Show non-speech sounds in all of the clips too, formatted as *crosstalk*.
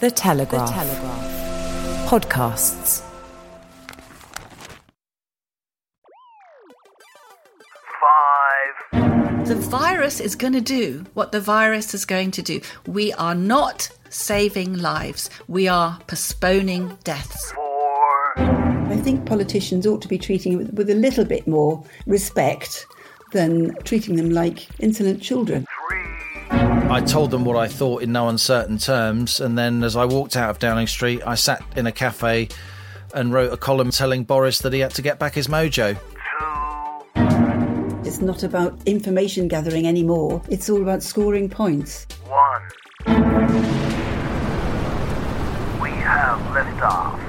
The Telegraph. The Telegraph. Podcasts. Five. The virus is going to do what the virus is going to do. We are not saving lives, we are postponing deaths. Four. I think politicians ought to be treating it with, with a little bit more respect than treating them like insolent children. I told them what I thought in no uncertain terms, and then as I walked out of Downing Street, I sat in a cafe and wrote a column telling Boris that he had to get back his mojo. It's not about information gathering anymore, it's all about scoring points. One. We have liftoff.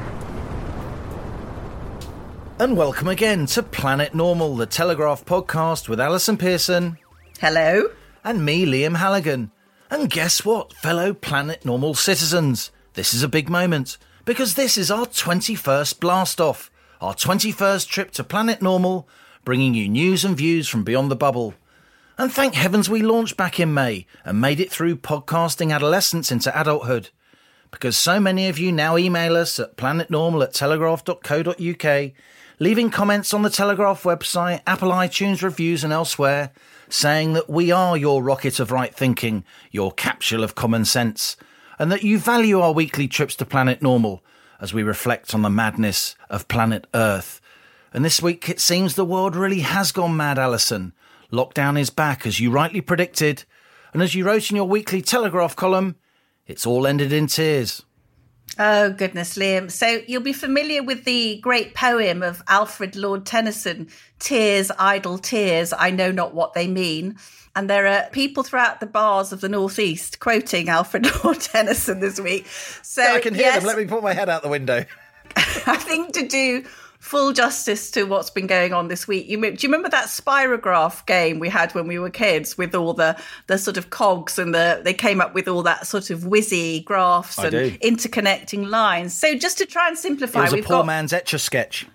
And welcome again to Planet Normal, the Telegraph podcast with Allison Pearson. Hello and me, Liam Halligan. And guess what, fellow Planet Normal citizens? This is a big moment because this is our 21st blast off, our 21st trip to Planet Normal, bringing you news and views from beyond the bubble. And thank heavens we launched back in May and made it through podcasting adolescence into adulthood. Because so many of you now email us at planetnormal at telegraph.co.uk, leaving comments on the Telegraph website, Apple iTunes reviews, and elsewhere saying that we are your rocket of right thinking, your capsule of common sense, and that you value our weekly trips to Planet Normal as we reflect on the madness of planet Earth. And this week it seems the world really has gone mad, Allison. Lockdown is back, as you rightly predicted, and as you wrote in your weekly Telegraph column, it's all ended in tears. Oh, goodness, Liam. So you'll be familiar with the great poem of Alfred Lord Tennyson, Tears, Idle Tears, I Know Not What They Mean. And there are people throughout the bars of the Northeast quoting Alfred *laughs* Lord Tennyson this week. So I can hear yes, them. Let me put my head out the window. *laughs* I think to do full justice to what's been going on this week. You, do you remember that spirograph game we had when we were kids with all the the sort of cogs and the they came up with all that sort of whizzy graphs I and do. interconnecting lines. So just to try and simplify, it was a poor got, man's etch a sketch.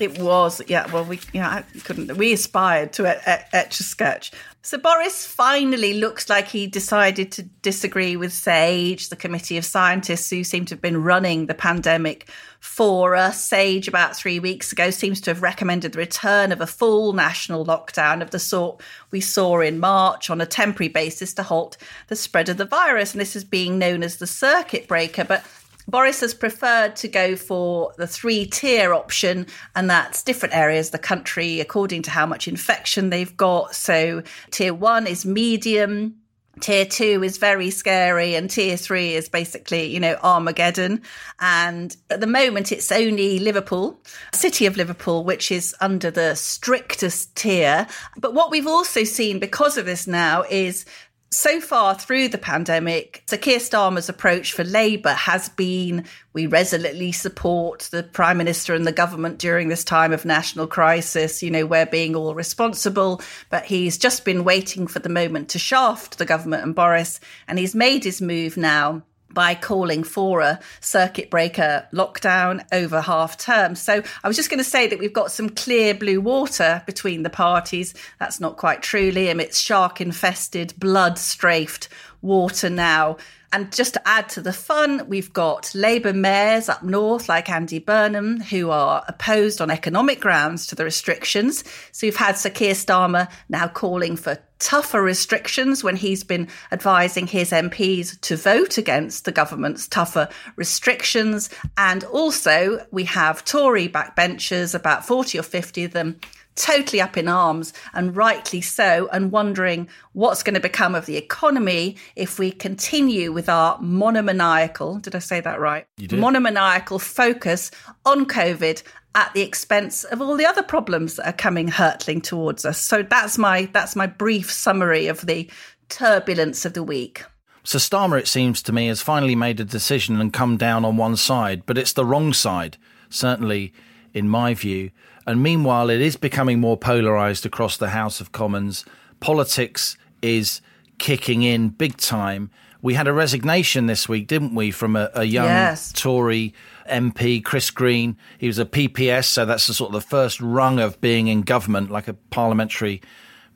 It was, yeah. Well, we, yeah, I couldn't. We aspired to etch a sketch. So Boris finally looks like he decided to disagree with SAGE, the committee of scientists who seem to have been running the pandemic for us. SAGE, about three weeks ago, seems to have recommended the return of a full national lockdown of the sort we saw in March on a temporary basis to halt the spread of the virus. And this is being known as the circuit breaker. But Boris has preferred to go for the three tier option, and that's different areas of the country according to how much infection they've got. So, tier one is medium. Tier two is very scary, and tier three is basically, you know, Armageddon. And at the moment, it's only Liverpool, City of Liverpool, which is under the strictest tier. But what we've also seen because of this now is so far through the pandemic, Sir Keir Starmer's approach for Labour has been we resolutely support the Prime Minister and the government during this time of national crisis. You know, we're being all responsible, but he's just been waiting for the moment to shaft the government and Boris, and he's made his move now by calling for a circuit breaker lockdown over half term. So I was just going to say that we've got some clear blue water between the parties. That's not quite true, Liam. It's shark infested, blood strafed water now. And just to add to the fun, we've got Labour mayors up north, like Andy Burnham, who are opposed on economic grounds to the restrictions. So you've had Sir Keir Starmer now calling for tougher restrictions when he's been advising his MPs to vote against the government's tougher restrictions. And also, we have Tory backbenchers, about 40 or 50 of them, totally up in arms and rightly so, and wondering what's going to become of the economy if we continue with our monomaniacal, did I say that right? Monomaniacal focus on COVID at the expense of all the other problems that are coming hurtling towards us. So that's my that's my brief summary of the turbulence of the week. So Starmer, it seems to me, has finally made a decision and come down on one side, but it's the wrong side, certainly in my view. And meanwhile, it is becoming more polarised across the House of Commons. Politics is kicking in big time. We had a resignation this week, didn't we, from a, a young Yes. Tory MP, Chris Green. He was a PPS, so that's the sort of the first rung of being in government, like a parliamentary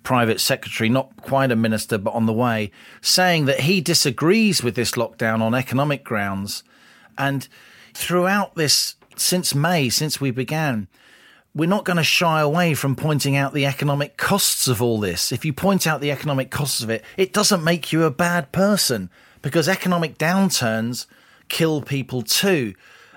private secretary, not quite a minister, but on the way, saying that he disagrees with this lockdown on economic grounds. And throughout this, since May, since we began, we're not going to shy away from pointing out the economic costs of all this. If you point out the economic costs of it, it doesn't make you a bad person because economic downturns kill people too.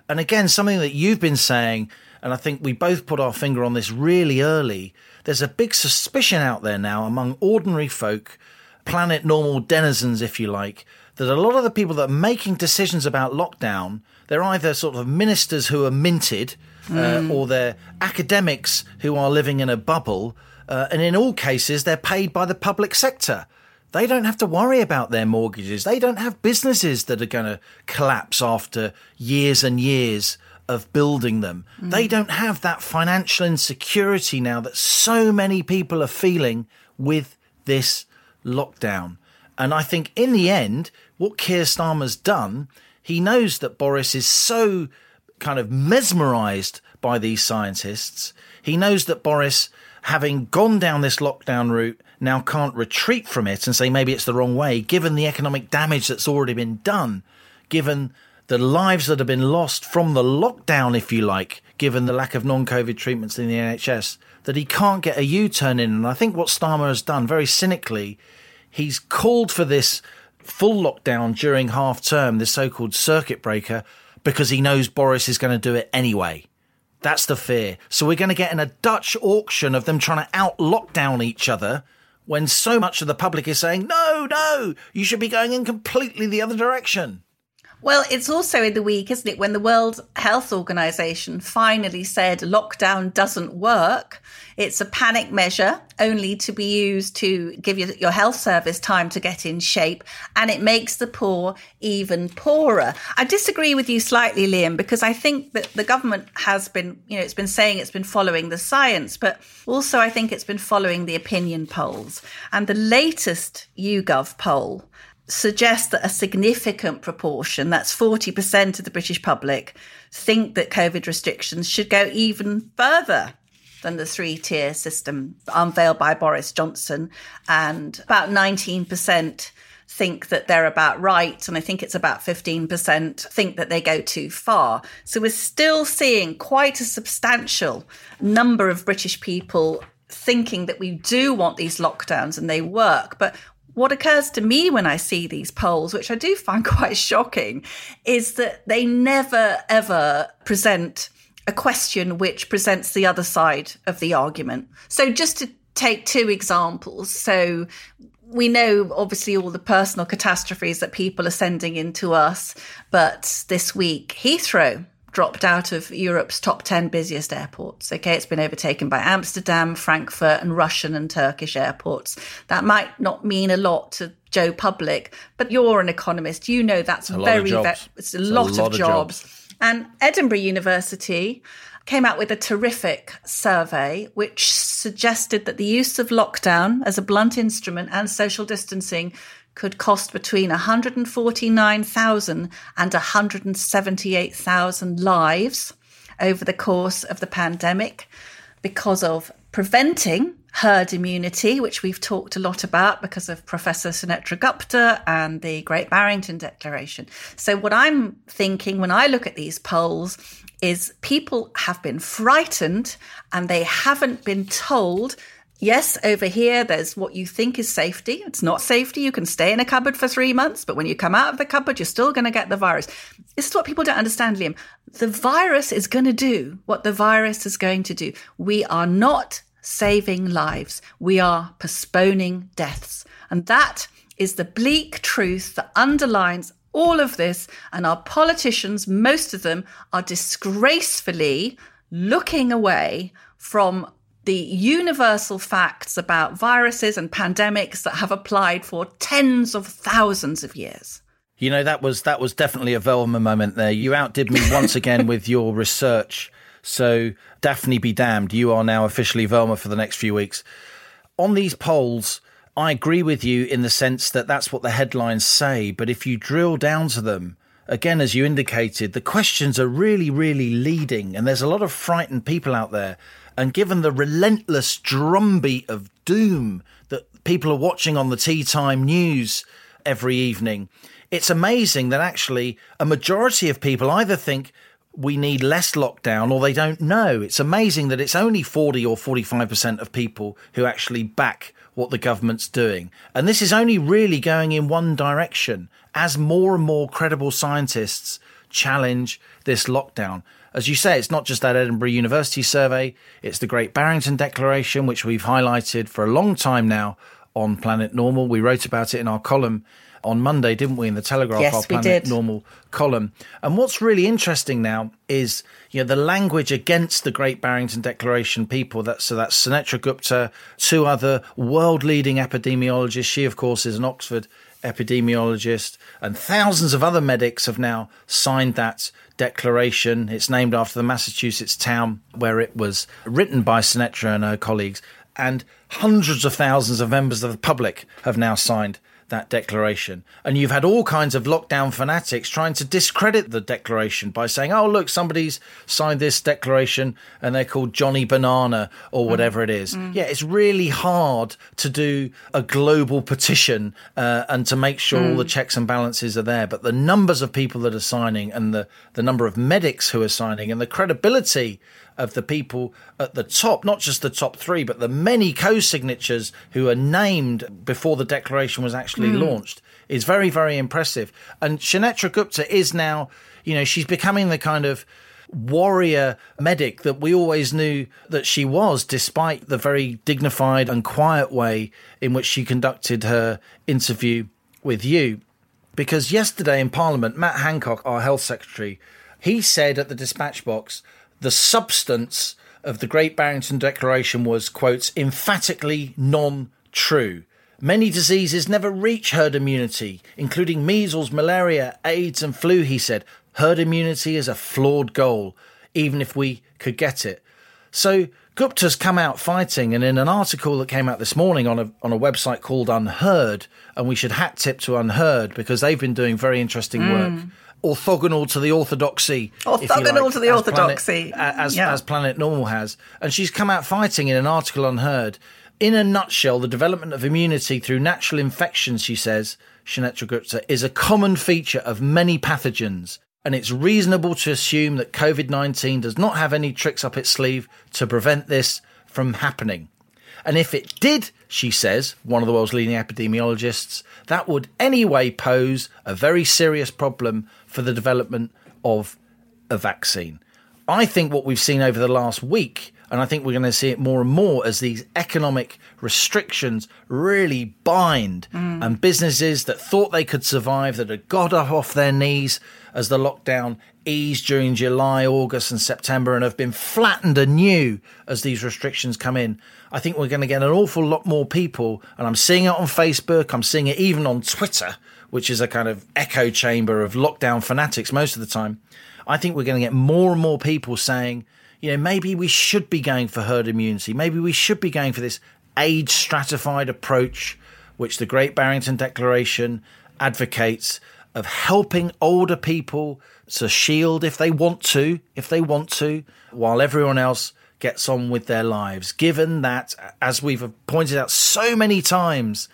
And again, something that you've been saying, and I think we both put our finger on this really early, there's a big suspicion out there now among ordinary folk, planet normal denizens, if you like, that a lot of the people that are making decisions about lockdown, they're either sort of ministers who are minted uh, or they're academics who are living in a bubble. Uh, and in all cases, they're paid by the public sector. They don't have to worry about their mortgages. They don't have businesses that are going to collapse after years and years of building them. They don't have that financial insecurity now that so many people are feeling with this lockdown. And I think in the end, what Keir Starmer's done, he knows that Boris is so kind of mesmerized by these scientists. He knows that Boris, having gone down this lockdown route, now can't retreat from it and say maybe it's the wrong way, given the economic damage that's already been done, given the lives that have been lost from the lockdown, if you like, given the lack of non COVID treatments in the NHS, that he can't get a U turn in. And I think what Starmer has done very cynically, he's called for this full lockdown during half term, this so called circuit breaker, because he knows Boris is going to do it anyway. That's the fear. So we're going to get in a Dutch auction of them trying to out lockdown each other when so much of the public is saying, no, no, you should be going in completely the other direction. Well, it's also in the week, isn't it, when the World Health Organization finally said lockdown doesn't work. It's a panic measure only to be used to give your, your health service time to get in shape, and it makes the poor even poorer. I disagree with you slightly, Liam, because I think that the government has been, you know, it's been saying it's been following the science, but also I think it's been following the opinion polls. And the latest YouGov poll suggests that a significant proportion, that's 40% of the British public, think that COVID restrictions should go even further than the three tier system unveiled by Boris Johnson. And about 19% think that they're about right. And I think it's about 15% think that they go too far. So we're still seeing quite a substantial number of British people thinking that we do want these lockdowns and they work. But what occurs to me when I see these polls, which I do find *laughs* quite shocking, is that they never ever present a question which presents the other side of the argument. So just to take two examples. So we know obviously all the personal catastrophes that people are sending in to us, but this week, Heathrow dropped out of Europe's top 10 busiest airports. Okay, it's been overtaken by Amsterdam, Frankfurt, and Russian and Turkish airports. That might not mean a lot to Joe Public, but you're an economist. You know that's a very, very, it's a It's a lot, lot of, of jobs. jobs. And Edinburgh University came out with a terrific survey which suggested that the use of lockdown as a blunt instrument and social distancing could cost between 149,000 and 178,000 lives over the course of the pandemic because of preventing herd immunity, which we've talked a lot about because of Professor Sunetra Gupta and the Great Barrington Declaration. So, what I'm thinking when I look at these polls is people have been frightened and they haven't been told. Yes, over here, there's what you think is safety. It's not safety. You can stay in a cupboard for three months, but when you come out of the cupboard, you're still going to get the virus. This is what people don't understand, Liam. The virus is going to do what the virus is going to do. We are not saving lives. We are postponing deaths. And that is the bleak truth that underlines all of this. And our politicians, most of them, are disgracefully looking away from the universal facts about viruses and pandemics that have applied for tens of thousands of years. You know that was that was definitely a Velma moment there. You outdid me once again *laughs* with your research. So Daphne be damned, you are now officially Velma for the next few weeks. On these polls, I agree with you in the sense that that's what the headlines say, but if you drill down to them, again as you indicated, the questions are really really leading and there's a lot of frightened people out there. And given the relentless drumbeat of doom that people are watching on the tea time news every evening, it's amazing that actually a majority of people either think we need less lockdown or they don't know. It's amazing that it's only 40 or 45% of people who actually back what the government's doing. And this is only really going in one direction as more and more credible scientists challenge this lockdown. As you say, it's not just that Edinburgh University survey, it's the Great Barrington Declaration, which we've highlighted for a long time now on Planet Normal. We wrote about it in our column on Monday, didn't we, in the Telegraph, yes, our Planet Normal column. And what's really interesting now is you know the language against the Great Barrington Declaration people. That so that's Sunetra Gupta, two other world leading epidemiologists. She, of course, is an Oxford epidemiologist, and thousands of other medics have now signed that declaration. It's named after the Massachusetts town where it was written by Sunetra and her colleagues. And hundreds of thousands of members of the public have now signed that declaration. And you've had all kinds of lockdown fanatics trying to discredit the declaration by saying, oh, look, somebody's signed this declaration and they're called Johnny Banana or whatever mm. it is. Mm. Yeah, it's really hard to do a global petition uh, and to make sure mm. all the checks and balances are there. But the numbers of people that are signing and the, the number of medics who are signing and the credibility of the people at the top, not just the top three, but the many co signatures who are named before the declaration was actually mm. launched, is very, very impressive. And Sunetra Gupta is now, you know, she's becoming the kind of warrior medic that we always knew that she was, despite the very dignified and quiet way in which she conducted her interview with you. Because yesterday in Parliament, Matt Hancock, our health secretary, he said at the dispatch box the substance of the Great Barrington Declaration was, quote, emphatically non true. Many diseases never reach herd immunity, including measles, malaria, AIDS, and flu, he said. Herd immunity is a flawed goal, even if we could get it. So Gupta's come out fighting, and in an article that came out this morning on a on a website called UnHerd, and we should hat tip to UnHerd because they've been doing very interesting mm. work orthogonal to the orthodoxy. Orthogonal like, to the as orthodoxy. Planet, as, yeah. as Planet Normal has. And she's come out fighting in an article UnHerd. In a nutshell, the development of immunity through natural infections, she says, Sunetra Gupta, is a common feature of many pathogens. And it's reasonable to assume that COVID 19 does not have any tricks up its sleeve to prevent this from happening. And if it did, she says, one of the world's leading epidemiologists, that would anyway pose a very serious problem for the development of a vaccine. I think what we've seen over the last week, and I think we're going to see it more and more as these economic restrictions really bind, mm. and businesses that thought they could survive, that had got up off their knees as the lockdown eased during July, August, and September, and have been flattened anew as these restrictions come in. I think we're going to get an awful lot more people, and I'm seeing it on Facebook, I'm seeing it even on Twitter, which is a kind of echo chamber of lockdown fanatics most of the time. I think we're going to get more and more people saying, you know, maybe we should be going for herd immunity. Maybe we should be going for this age stratified approach, which the Great Barrington Declaration advocates of helping older people to shield if they want to, if they want to, while everyone else gets on with their lives, given that, as we've pointed out so many times,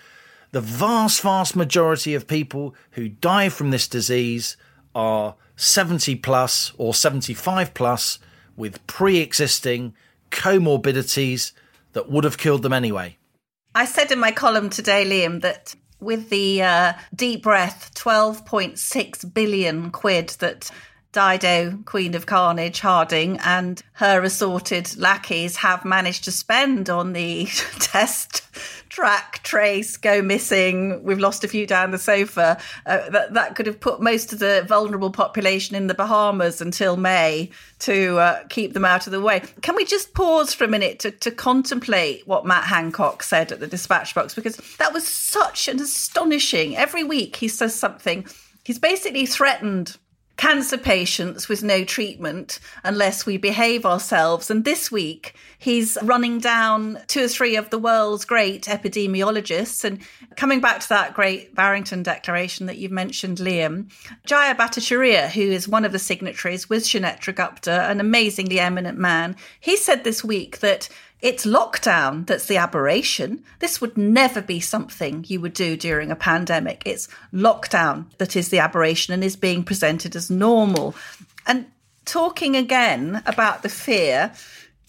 the vast, vast majority of people who die from this disease are 70 plus or 75 plus with pre existing comorbidities that would have killed them anyway. I said in my column today, Liam, that with the uh, deep breath 12.6 billion quid that Dido, Queen of Carnage, Harding, and her assorted lackeys have managed to spend on the *laughs* test track, trace, go missing. We've lost a few down the sofa. Uh, that, that could have put most of the vulnerable population in the Bahamas until May to uh, keep them out of the way. Can we just pause for a minute to, to contemplate what Matt Hancock said at the dispatch box? Because that was such an astonishing. Every week he says something. He's basically threatened cancer patients with no treatment unless we behave ourselves. And this week, he's running down two or three of the world's great epidemiologists. And coming back to that great Barrington Declaration that you've mentioned, Liam, Jaya Bhattacharya, who is one of the signatories with Sunetra Gupta, an amazingly eminent man, he said this week that it's lockdown that's the aberration. This would never be something you would do during a pandemic. It's lockdown that is the aberration and is being presented as normal. And talking again about the fear,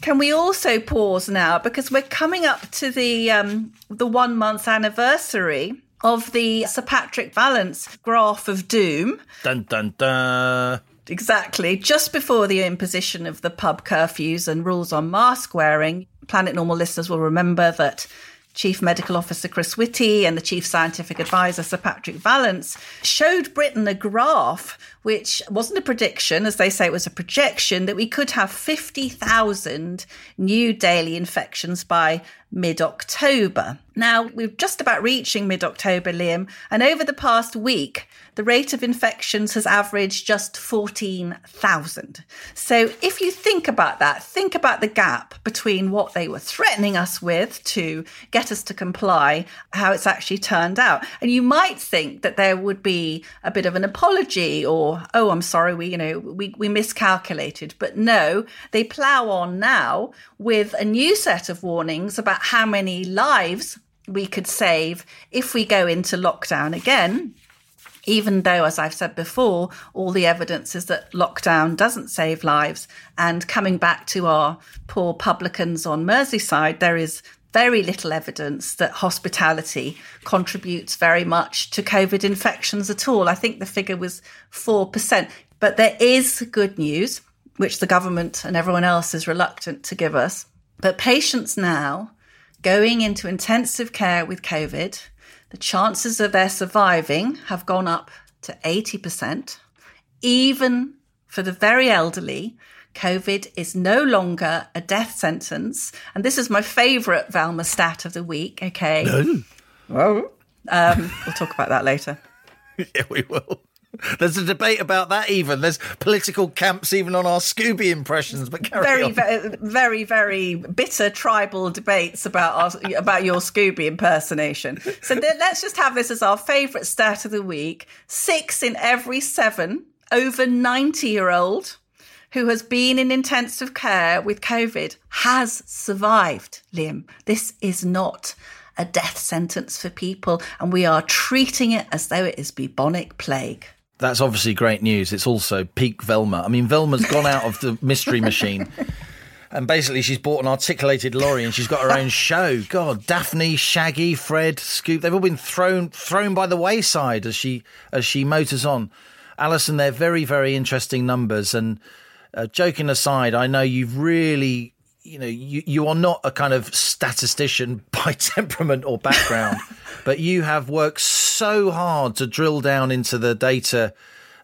can we also pause now because we're coming up to the um, the one month anniversary of the Sir Patrick Vallance graph of doom. Dun dun dun. Exactly. Just before the imposition of the pub curfews and rules on mask wearing, Planet Normal listeners will remember that Chief Medical Officer Chris Whitty and the Chief Scientific Advisor Sir Patrick Vallance showed Britain a graph which wasn't a prediction, as they say it was a projection, that we could have 50,000 new daily infections by mid October. Now, we're just about reaching mid October, Liam, and over the past week, the rate of infections has averaged just 14,000. So if you think about that, think about the gap between what they were threatening us with to get us to comply, how it's actually turned out. And you might think that there would be a bit of an apology or, oh, I'm sorry, we, you know, we, we miscalculated. But no, they plow on now with a new set of warnings about how many lives we could save if we go into lockdown again even though, as I've said before, all the evidence is that lockdown doesn't save lives. And coming back to our poor publicans on Merseyside, there is very little evidence that hospitality contributes very much to COVID infections at all. I think the figure was 4%. But there is good news, which the government and everyone else is reluctant to give us. But patients now going into intensive care with COVID the chances of their surviving have gone up to 80%. Even for the very elderly, COVID is no longer a death sentence. And this is my favourite Velma stat of the week. Okay. No. Um, we'll talk about that later. *laughs* yeah, we will. There's a debate about that. Even there's political camps even on our Scooby impressions. But very, on. very, very, very bitter tribal debates about our, about your Scooby impersonation. So let's just have this as our favourite stat of the week: six in every seven over ninety year old who has been in intensive care with COVID has survived. Liam, this is not a death sentence for people, and we are treating it as though it is bubonic plague. That's obviously great news. It's also peak Velma. I mean, Velma's gone out of the mystery machine. And basically, she's bought an articulated lorry and she's got her own show. God, Daphne, Shaggy, Fred, Scoop—they've all been thrown thrown by the wayside as she as she motors on. Allison, they're very very interesting numbers. And uh, joking aside, I know you've really, you know, you you are not a kind of statistician *laughs* by temperament or background, but you have worked hard to drill down into the data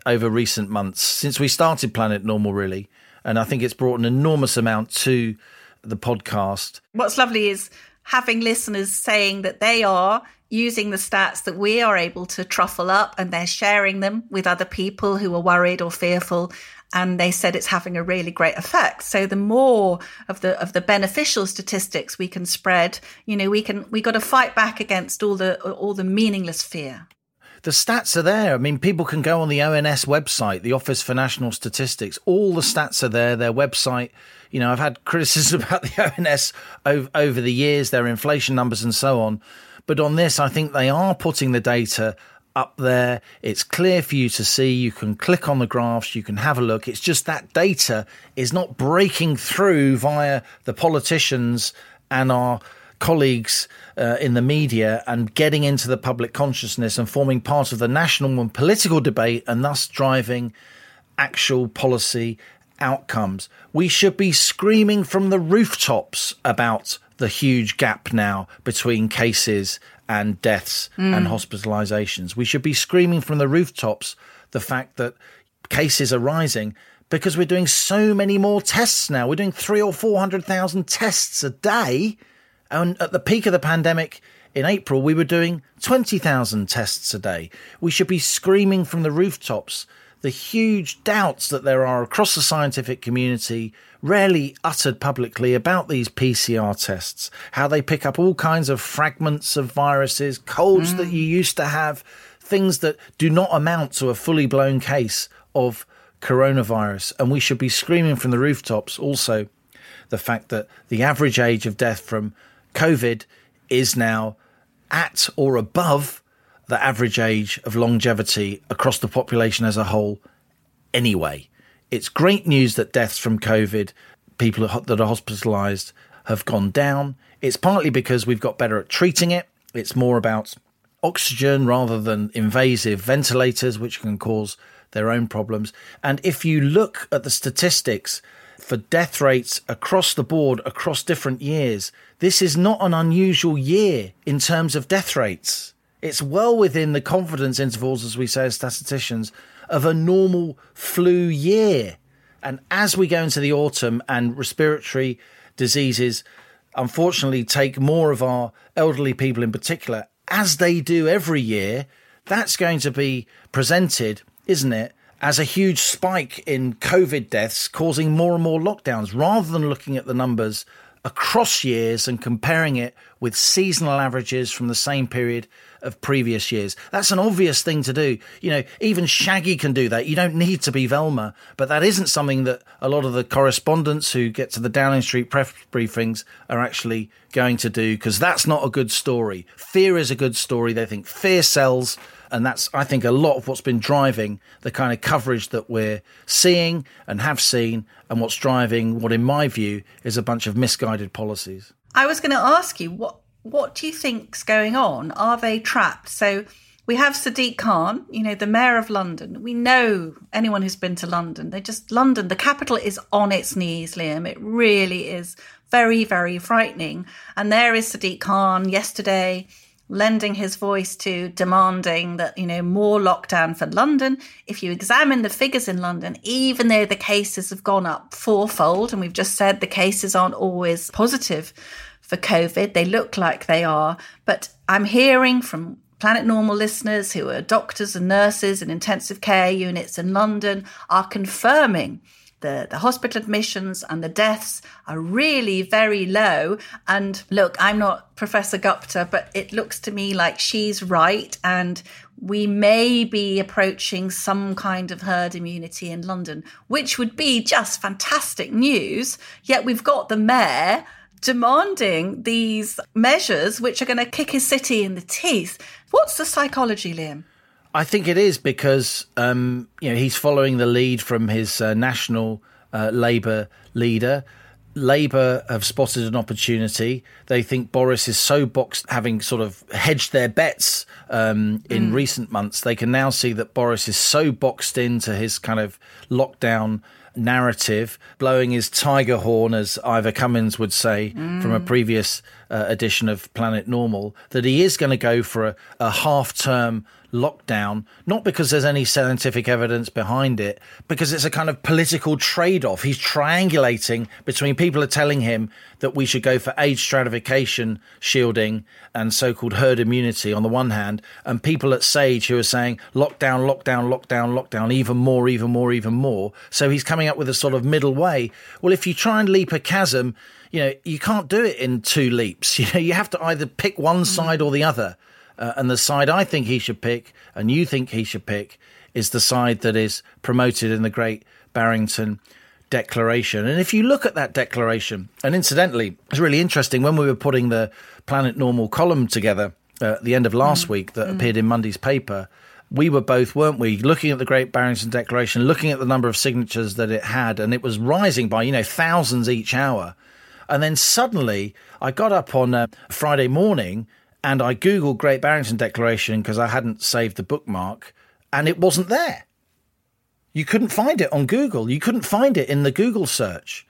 over recent months since we started Planet Normal, really. And I think it's brought an enormous amount to the podcast. What's lovely is having listeners saying that they are using the stats that we are able to truffle up and they're sharing them with other people who are worried or fearful and they said it's having a really great effect so the more of the of the beneficial statistics we can spread you know we can we got to fight back against all the all the meaningless fear the stats are there. I mean, people can go on the ONS website, the Office for National Statistics. All the stats are there. Their website. You know, I've had *laughs* criticism about the ONS over, over the years, their inflation numbers and so on. But on this, I think they are putting the data up there. It's clear for you to see. You can click on the graphs, you can have a look. It's just that data is not breaking through via the politicians and our colleagues uh, in the media and getting into the public consciousness and forming part of the national and political debate and thus driving actual policy outcomes. We should be screaming from the rooftops about the huge gap now between cases and deaths and mm. hospitalizations. We should be screaming from the rooftops the fact that cases are rising because we're doing so many more tests now. We're doing three or 400,000 tests a day. And at the peak of the pandemic in April, we were doing 20,000 tests a day. We should be screaming from the rooftops the huge doubts that there are across the scientific community, rarely uttered publicly, about these PCR tests, how they pick up all kinds of fragments of viruses, colds that you used to have, things that do not amount to a fully blown case of coronavirus. And we should be screaming from the rooftops also the fact that the average age of death from COVID is now at or above the average age of longevity across the population as a whole anyway. It's great news that deaths from COVID, people that are hospitalized, have gone down. It's partly because we've got better at treating it. It's more about oxygen rather than invasive ventilators, which can cause their own problems. And if you look at the statistics for death rates across the board, across different years, this is not an unusual year in terms of death rates. It's well within the confidence intervals, as we say as statisticians, of a normal flu year. And as we go into the autumn and respiratory diseases, unfortunately, take more of our elderly people in particular, as they do every year, that's going to be presented, isn't it, as a huge spike in COVID deaths causing more and more lockdowns rather than looking at the numbers across years and comparing it with seasonal averages from the same period of previous years. That's an obvious thing to do. You know, even Shaggy can do that. You don't need to be Velma, but that isn't something that a lot of the correspondents who get to the Downing Street press briefings are actually going to do because that's not a good story. Fear is a good story. They think fear sells. And that's, I think, a lot of what's been driving the kind of coverage that we're seeing and have seen, and what's driving what, in my view, is a bunch of misguided policies. I was going to ask you what what do you think's going on? Are they trapped? So we have Sadiq Khan, you know, the mayor of London. We know anyone who's been to London, they just London, the capital is on its knees, Liam. It really is very, very frightening. And there is Sadiq Khan yesterday lending his voice to demanding that, you know, more lockdown for London. If you examine the figures in London, even though the cases have gone up fourfold, and we've just said the cases aren't always positive for COVID, they look like they are. But I'm hearing from Planet Normal listeners who are doctors and nurses in intensive care units in London are confirming the, the hospital admissions and the deaths are really very low. And look, I'm not Professor Gupta, but it looks to me like she's right. And we may be approaching some kind of herd immunity in London, which would be just fantastic news. Yet we've got the mayor demanding these measures which are going to kick his city in the teeth. What's the psychology, Liam? I think it is because um, you know he's following the lead from his uh, national uh, Labour leader. Labour have spotted an opportunity. They think Boris is so boxed, having sort of hedged their bets um, in recent months. They can now see that Boris is so boxed into his kind of lockdown narrative, blowing his tiger horn, as Ivor Cummins would say from a previous uh, edition of Planet Normal, that he is going to go for a, a half term lockdown, not because there's any scientific evidence behind it, because it's a kind of political trade off. He's triangulating between people are telling him that we should go for age stratification shielding and so called herd immunity on the one hand, and people at Sage who are saying lockdown, lockdown, lockdown, lockdown, even more, even more, even more. So he's coming up with a sort of middle way. Well, if you try and leap a chasm, you know, you can't do it in two leaps. *laughs* You know, you have to either pick one side or the other. Uh, and the side I think he should pick, and you think he should pick, is the side that is promoted in the Great Barrington Declaration. And if you look at that declaration, and incidentally, it's really interesting when we were putting the Planet Normal column together uh, at the end of last week that appeared in Monday's paper. We were both, weren't we, looking at the Great Barrington Declaration, looking at the number of signatures that it had, and it was rising by, you know, thousands each hour. And then suddenly I got up on uh, Friday morning and I Googled Great Barrington Declaration because I hadn't saved the bookmark and it wasn't there. you couldn't find it on Google. You couldn't find it in the Google search.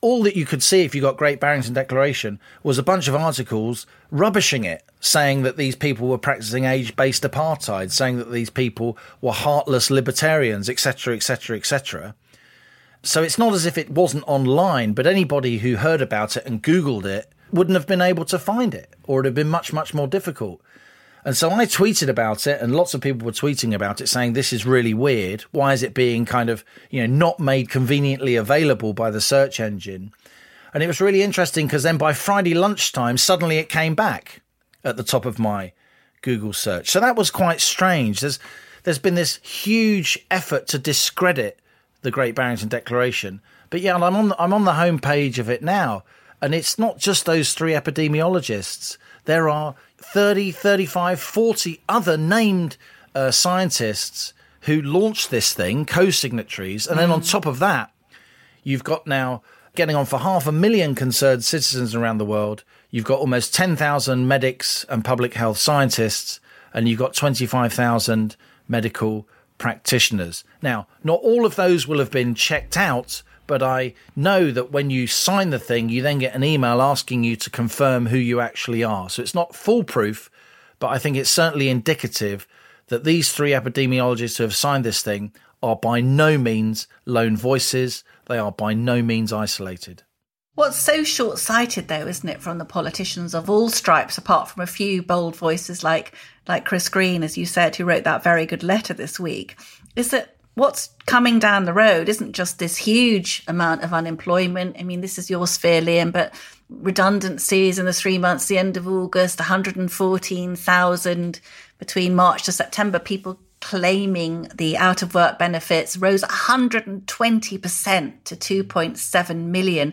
All that you could see if you got Great Barrington Declaration was a bunch of articles rubbishing it, saying that these people were practicing age based apartheid, saying that these people were heartless libertarians, etc., etc., etc. So it's not as if it wasn't online, but anybody who heard about it and Googled it wouldn't have been able to find it, or it'd have been much, much more difficult. And so I tweeted about it, and lots of people were tweeting about it, saying this is really weird. Why is it being kind of, you know, not made conveniently available by the search engine? And it was really interesting because then by Friday lunchtime, suddenly it came back at the top of my Google search. So that was quite strange. There's there's been this huge effort to discredit the Great Barrington Declaration. But yeah, I'm on the, I'm on the homepage of it now, and it's not just those three epidemiologists. There are 30, 35, 40 other named uh, scientists who launched this thing, co-signatories, and then on top of that, you've got now getting on for half a million concerned citizens around the world. You've got almost 10,000 medics and public health scientists, and you've got 25,000 medical practitioners. Now, not all of those will have been checked out, but I know that when you sign the thing, you then get an email asking you to confirm who you actually are. So it's not foolproof, but I think it's certainly indicative that these three epidemiologists who have signed this thing are by no means lone voices. They are by no means isolated. What's so short sighted, though, isn't it, from the politicians of all stripes, apart from a few bold voices like, like Chris Green, as you said, who wrote that very good letter this week, is that what's coming down the road isn't just this huge amount of unemployment. I mean, this is your sphere, Liam, but redundancies in the three months, the end of August, 114,000 between March to September, people claiming the out of work benefits rose 120% to 2.7 million.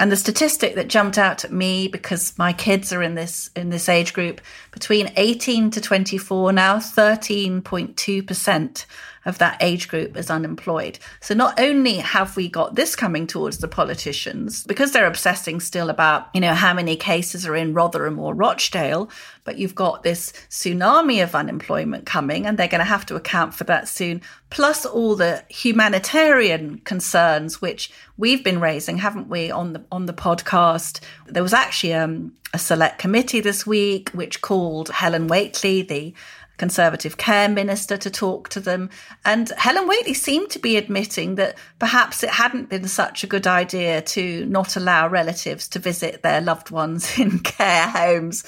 And the statistic that jumped out at me because my kids are in this in this age group between 18 to 24 now 13.2% of that age group is unemployed. So not only have we got this coming towards the politicians because they're obsessing still about, you know, how many cases are in Rotherham or Rochdale, but you've got this tsunami of unemployment coming and they're going to have to account for that soon, plus all the humanitarian concerns which we've been raising, haven't we, on the on the podcast. There was actually um, a select committee this week which called Helen Whately, the Conservative Care Minister to talk to them. And Helen Whately seemed to be admitting that perhaps it hadn't been such a good idea to not allow relatives to visit their loved ones *laughs* in care homes.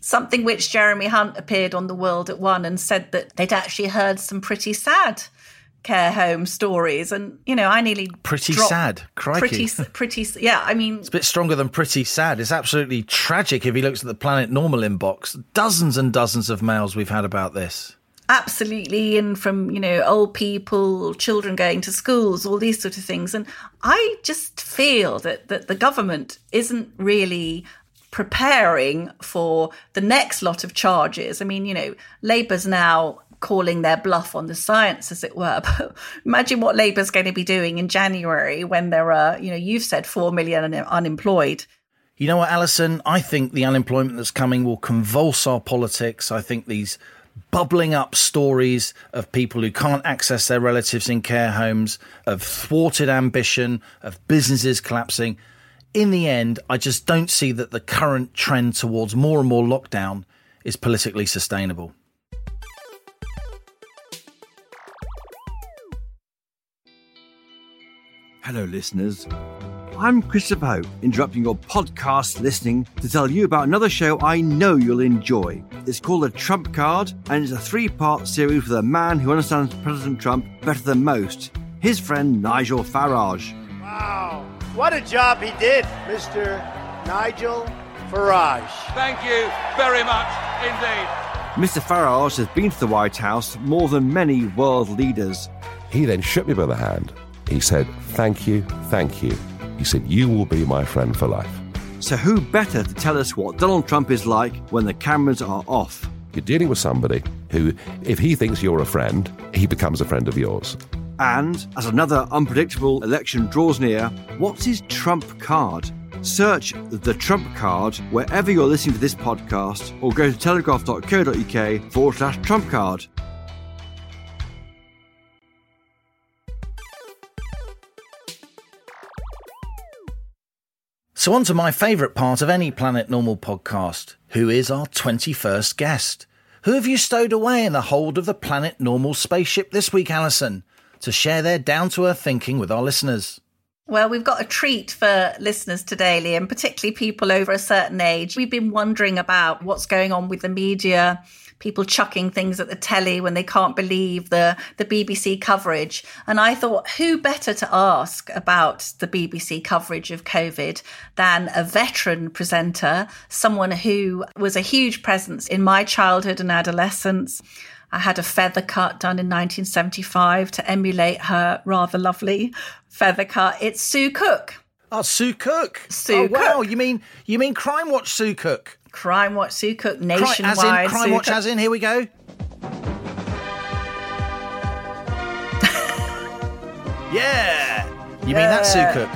Something which Jeremy Hunt appeared on The World at One and said that they'd actually heard some pretty sad care home stories and you know i nearly Pretty dropped- sad. Crikey. pretty pretty yeah i mean It's a bit stronger than pretty sad. It's absolutely tragic if he looks at the Planet Normal inbox. Dozens and dozens of mails we've had about this. absolutely and from you know old people children going to schools all these sort of things and i just feel that that the government isn't really preparing for the next lot of charges i mean you know labour's now calling their bluff on the science as it were *laughs* but imagine what labour's going to be doing in january when there are you know you've said 4 million un- unemployed You know what, Allison? I think the unemployment that's coming will convulse our politics. I think these bubbling up stories of people who can't access their relatives in care homes, of thwarted ambition, of businesses collapsing. In the end, I just don't see that the current trend towards more and more lockdown is politically sustainable. Hello, listeners. I'm Christopher Hope, interrupting your podcast listening to tell you about another show I know you'll enjoy. It's called The Trump Card, and it's a three part series with a man who understands President Trump better than most his friend Nigel Farage. Wow, what a job he did, Mr. Nigel Farage. Thank you very much indeed. Mr. Farage has been to the White House more than many world leaders. He then shook me by the hand. He said, Thank you, thank you. He said, You will be my friend for life. So, who better to tell us what Donald Trump is like when the cameras are off? You're dealing with somebody who, if he thinks you're a friend, he becomes a friend of yours. And as another unpredictable election draws near, what's his Trump card? Search the Trump card wherever you're listening to this podcast or go to telegraph.co.uk forward slash Trump card. So, on to my favourite part of any Planet Normal podcast. Who is our 21st guest? Who have you stowed away in the hold of the Planet Normal spaceship this week, Allison, to share their down to earth thinking with our listeners? Well, we've got a treat for listeners today, Liam, particularly people over a certain age. We've been wondering about what's going on with the media, people chucking things at the telly when they can't believe the, the BBC coverage. And I thought, who better to ask about the BBC coverage of COVID than a veteran presenter, someone who was a huge presence in my childhood and adolescence. I had a feather cut done in 1975 to emulate her rather lovely feather cut. It's Sue Cook. Oh, Sue Cook. Sue oh, wow. You mean you mean Crimewatch Sue Cook? Crimewatch Sue Cook Cri- nationwide. as in Crime Sue Watch Cook. as in here we go. yeah. You mean that Sue Cook?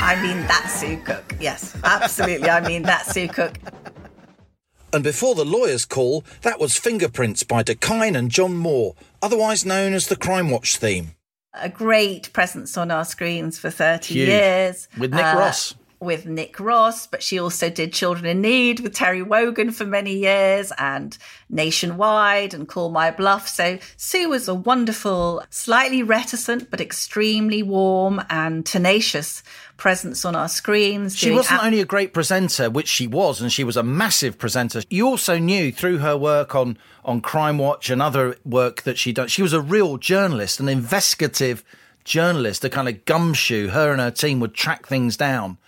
I mean that Sue Cook. Yes, absolutely. I mean that Sue Cook. And before the lawyer's call, that was Fingerprints by Dakine and John Moore, otherwise known as the Crimewatch theme. A great presence on our screens for 30 Huge. years. With Nick Uh, Ross. With Nick Ross, but she also did Children in Need with Terry Wogan for many years and Nationwide and Call My Bluff. So Sue was a wonderful, slightly reticent, but extremely warm and tenacious presence on our screens. She wasn't ab- only a great presenter, which she was, and she was a massive presenter. You also knew through her work on on Crimewatch and other work that she done. She was a real journalist, an investigative journalist, a kind of gumshoe. Her and her team would track things down.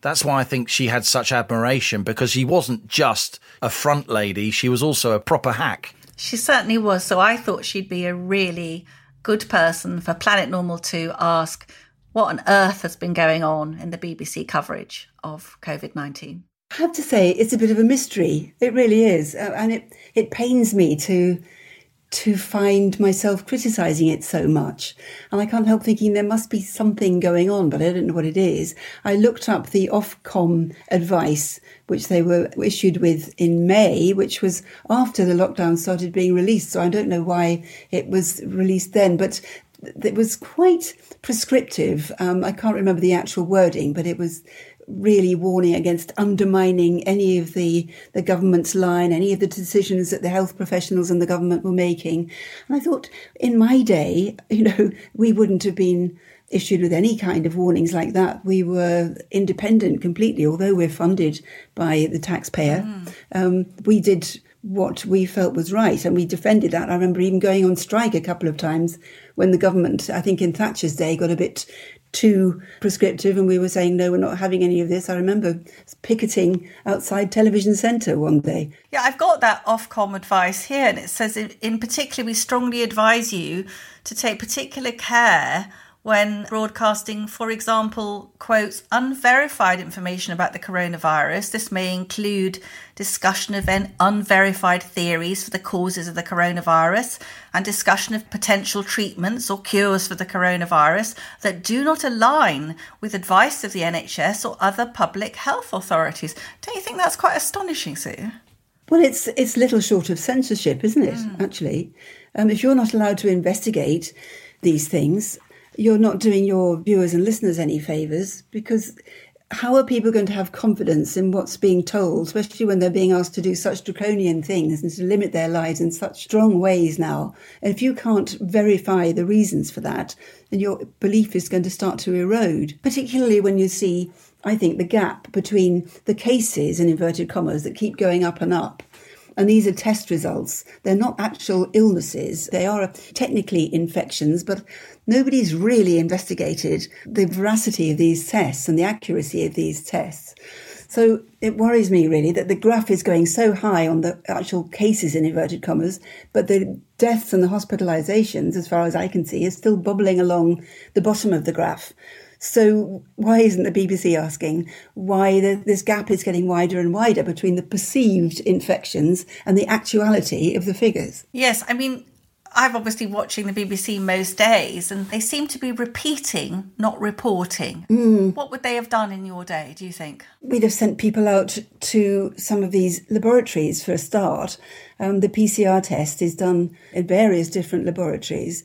That's why I think she had such admiration because she wasn't just a front lady; she was also a proper hack. She certainly was. So I thought she'd be a really good person for Planet Normal to ask what on earth has been going on in the BBC coverage of COVID 19. I have to say, it's a bit of a mystery. It really is, uh, and it it pains me to to find myself criticizing it so much. And I can't help thinking there must be something going on, but I don't know what it is. I looked up the Ofcom advice, which they were issued with in May, which was after the lockdown started being released. So I don't know why it was released then, but it was quite prescriptive. Um, I can't remember the actual wording, but it was really warning against undermining any of the, the government's line, any of the decisions that the health professionals and the government were making. And I thought, in my day, *laughs* you know, we wouldn't have been issued with any kind of warnings like that. We were independent completely, although we're funded by the taxpayer. Um, we did what we felt was right and we defended that. I remember even going on strike a couple of times when the government, I think in Thatcher's day, got a bit too prescriptive and we were saying, no, we're not having any of this. I remember picketing outside Television Centre one day. Yeah, I've got that Ofcom advice here, and it says, in, in particular, we strongly advise you to take particular care when broadcasting, for example, quotes unverified information about the coronavirus. This may include discussion of unverified theories for the causes of the coronavirus and discussion of potential treatments or cures for the coronavirus that do not align with advice of the NHS or other public health authorities. Don't you think that's quite astonishing, Sue? Well, it's it's little short of censorship, isn't it? Actually, um, if you're not allowed to investigate these things, you're not doing your viewers and listeners any favors because how are people going to have confidence in what's being told, especially when they're being asked to do such draconian things and to limit their lives in such strong ways now? And if you can't verify the reasons for that, then your belief is going to start to erode, particularly when you see, I think, the gap between the cases, in inverted commas, that keep going up and up and these are test results. They're not actual illnesses. They are technically infections, but nobody's really investigated the veracity of these tests and the accuracy of these tests. So it worries me really that the graph is going so high on the actual cases in inverted commas, but the deaths and the hospitalizations, as far as I can see, is still bubbling along the bottom of the graph. So why isn't the BBC asking why the, this gap is getting wider and wider between the perceived infections and the actuality of the figures? Yes, I mean, I'm obviously watching the BBC most days, and they seem to be repeating, not reporting. What would they have done in your day, do you think? We'd have sent people out to some of these laboratories for a start. Um, the PCR test is done in various different laboratories.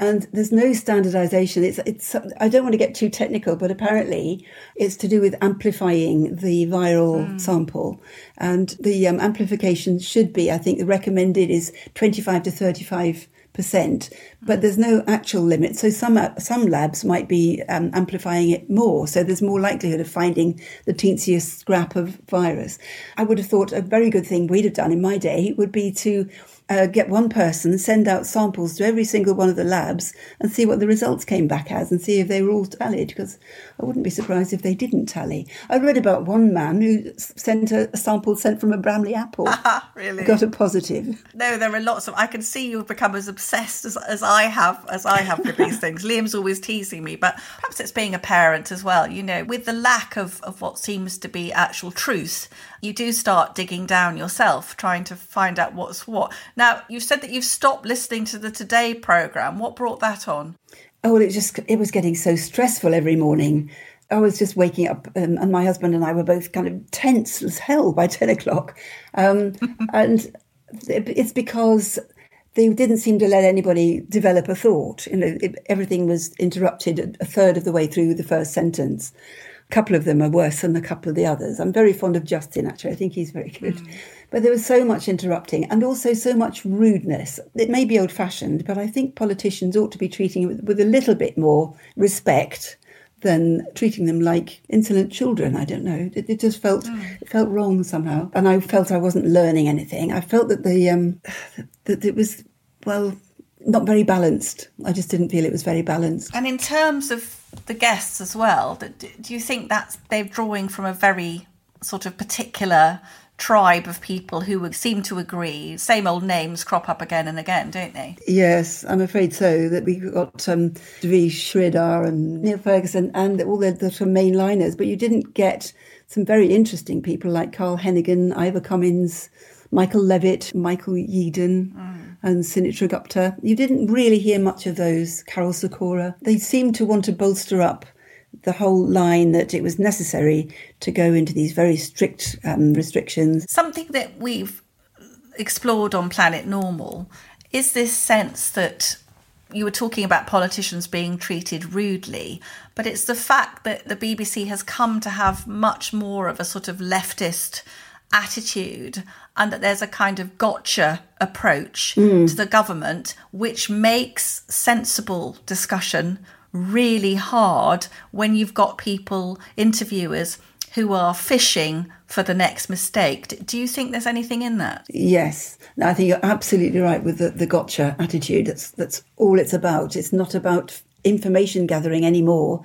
And there's no standardization. It's, it's, I don't want to get too technical, but apparently it's to do with amplifying the viral mm. sample. And the um, amplification should be, I think the recommended is 25 to 35 percent, but there's no actual limit. So some some labs might be um, amplifying it more. So there's more likelihood of finding the teensiest scrap of virus. I would have thought a very good thing we'd have done in my day would be to uh, get one person, send out samples to every single one of the labs and see what the results came back as and see if they were all tallied, because I wouldn't be surprised if they didn't tally. I read about one man who sent a, sample sent from a Bramley apple. *laughs* Ah, really? Got a positive. No, there are lots of, I can see you've become as obsessed as, as I have, as I have with these *laughs* things. Liam's always teasing me, but perhaps it's being a parent as well. You know, with the lack of, of what seems to be actual truth, you do start digging down yourself, trying to find out what's what. Now, you've said that you've stopped listening to the Today programme. What brought that on? Oh, well, it just it was getting so stressful every morning. I was just waking up, um, and my husband and I were both kind of tense as hell by *laughs* ten o'clock, um, *laughs* and it's because they didn't seem to let anybody develop a thought. You know, it, everything was interrupted a third of the way through the first sentence. A couple of them are worse than a couple of the others. I'm very fond of Justin, actually. I think he's very good. Mm. But there was so much interrupting and also so much rudeness. It may be old fashioned, but I think politicians ought to be treating it with, with a little bit more respect than treating them like insolent children. I don't know. It, it just felt mm. it felt wrong somehow, and I felt I wasn't learning anything. I felt that the um, that it was well not very balanced. I just didn't feel it was very balanced. And in terms of the guests as well, do you think that they're drawing from a very sort of particular tribe of people who would seem to agree? Same old names crop up again and again, don't they? Yes, I'm afraid so. That we've got um, Devi Sridhar and Neil Ferguson and all the, the sort of mainliners, but you didn't get some very interesting people like Carl Heneghan, Ivor Cummins, Michael Levitt, Michael Yeadon. Mm and Sunetra Gupta. You didn't really hear much of those, Karol Sikora. They seemed to want to bolster up the whole line that it was necessary to go into these very strict um, restrictions. Something that we've explored on Planet Normal is this sense that you were talking about politicians being treated rudely, but it's the fact that the BBC has come to have much more of a sort of leftist attitude and that there's a kind of gotcha approach mm. to the government, which makes sensible discussion really hard when you've got people, interviewers, who are fishing for the next mistake. Do you think there's anything in that? Yes, I think you're absolutely right with the, the gotcha attitude. That's that's all it's about. It's not about information gathering anymore.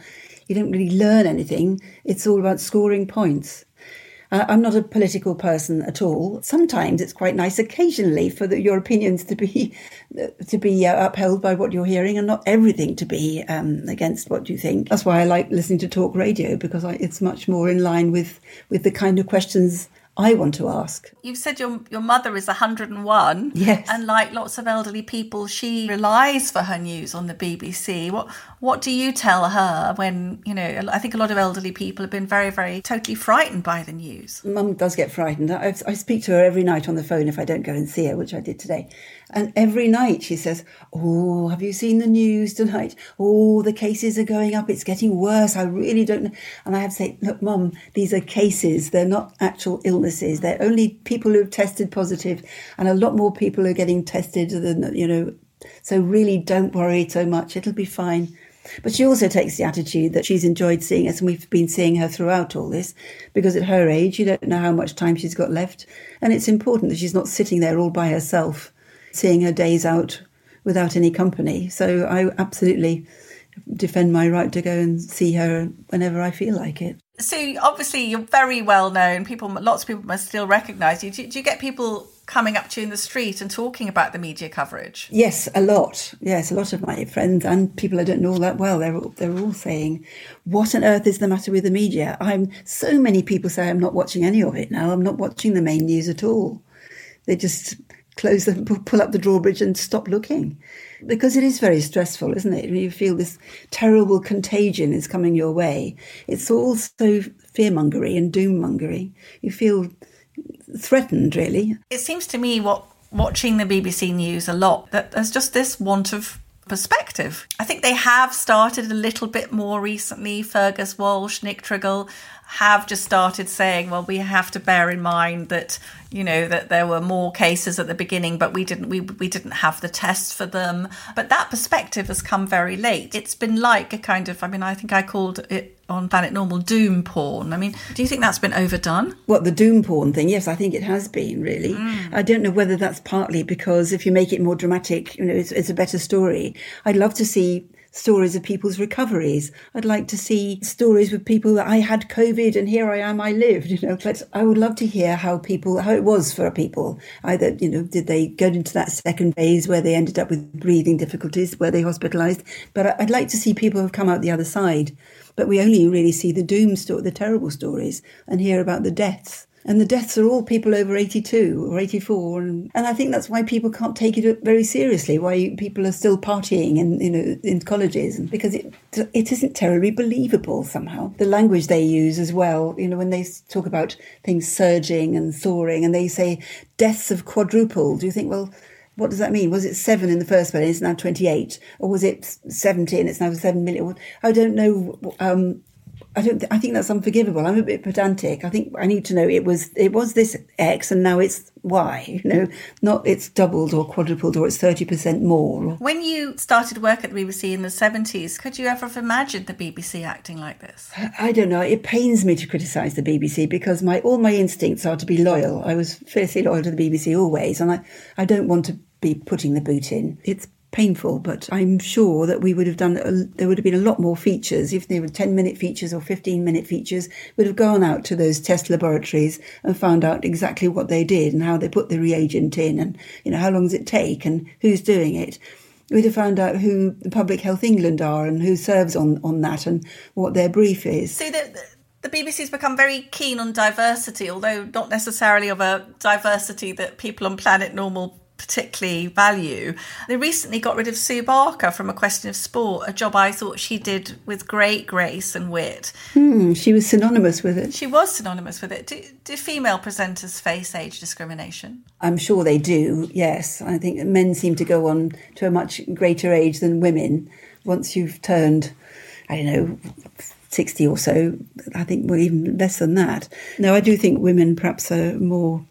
You don't really learn anything. It's all about scoring points. Uh, I'm not a political person at all. Sometimes it's quite nice, occasionally, for the, your opinions to be *laughs* to be uh, upheld by what you're hearing, and not everything to be um, against what you think. That's why I like listening to talk radio because I, it's much more in line with with the kind of questions I want to ask. You've said your your mother is 101. Yes. And like lots of elderly people, she relies for her news on the BBC. What what do you tell her when, you know, I think a lot of elderly people have been very, very totally frightened by the news. Mum does get frightened. I, I speak to her every night on the phone if I don't go and see her, which I did today. And every night she says, Oh, have you seen the news tonight? Oh, the cases are going up. It's getting worse. I really don't know. And I have to say, Look, Mum, these are cases. They're not actual illnesses. They're only people who have tested positive, and a lot more people are getting tested than, you know. So really don't worry so much. It'll be fine. But she also takes the attitude that she's enjoyed seeing us, and we've been seeing her throughout all this because at her age, you don't know how much time she's got left. And it's important that she's not sitting there all by herself seeing her days out without any company. So I absolutely defend my right to go and see her whenever I feel like it. So obviously you're very well known. People, lots of people must still recognise you. Do, do, you get people coming up to you in the street and talking about the media coverage? Yes, a lot. Yes, a lot of my friends and people I don't know all that well. They're all, they're all saying, "What on earth is the matter with the media?" I'm so many people say I'm not watching any of it now. I'm not watching the main news at all. They just close the pull up the drawbridge and stop looking. Because it is very stressful isn't it? You feel this terrible contagion is coming your way. It's all so fearmongery and doommongery. You feel threatened really. It seems to me what watching the bbc news a lot that there's just this want of perspective. I think they have started a little bit more recently. Fergus Walsh, Nick Triggle have just started saying, well, we have to bear in mind that you know that there were more cases at the beginning, but we didn't we we didn't have the tests for them. But that perspective has come very late. It's been like a kind of I mean, I think I called it on Planet Normal doom porn. I mean, do you think that's been overdone? What the doom porn thing? Yes, I think it has been really. Mm. I don't know whether that's partly because if you make it more dramatic, you know, it's, it's a better story. I'd love to see stories of people's recoveries. I'd like to see stories with people that I had COVID and here I am, I lived, *laughs* you know. But I would love to hear how people, how it was for people. Either, you know, did they go into that second phase where they ended up with breathing difficulties, where they hospitalized? But I'd like to see people who have come out the other side. But we only really see the doom story, the terrible stories, and hear about the deaths. And the deaths are all people over 82 or 84 and, and i think that's why people can't take it very seriously why people are still partying in you know in colleges because it it isn't terribly believable somehow. The language they use as well you know when they talk about things surging and soaring and they say deaths have quadrupled you think well what does that mean? Was it seven in the first place? It's now 28. Or was it 70 and it's now 7 million? I don't know. Um, I don't. Th- I think that's unforgivable. I'm a bit pedantic. I think I need to know it was it was this X and now it's Y. You know, not it's doubled or quadrupled or it's thirty percent more. When you started work at the BBC in the seventies, could you ever have imagined the BBC acting like this? I don't know. It pains me to criticise the BBC because my all my instincts are to be loyal. I was fiercely loyal to the BBC always, and I I don't want to be putting the boot in. It's painful, but I'm sure that we would have done, a, there would have been a lot more features. If they were 10 minute features or 15 minute features, we'd have gone out to those test laboratories and found out exactly what they did and how they put the reagent in and, you know, how long does it take and who's doing it. We'd have found out who the Public Health England are and who serves on, on that and what their brief is. So the, the BBC's become very keen on diversity, although not necessarily of a diversity that people on Planet Normal particularly value. They recently got rid of Sue Barker from A Question of Sport, a job I thought she did with great grace and wit. Hmm, she was synonymous with it. She was synonymous with it. Do, do female presenters face age discrimination? I'm sure they do, yes. I think men seem to go on to a much greater age than women once you've turned, I don't know, 60 or so. I think, well, even less than that. No, I do think women perhaps are more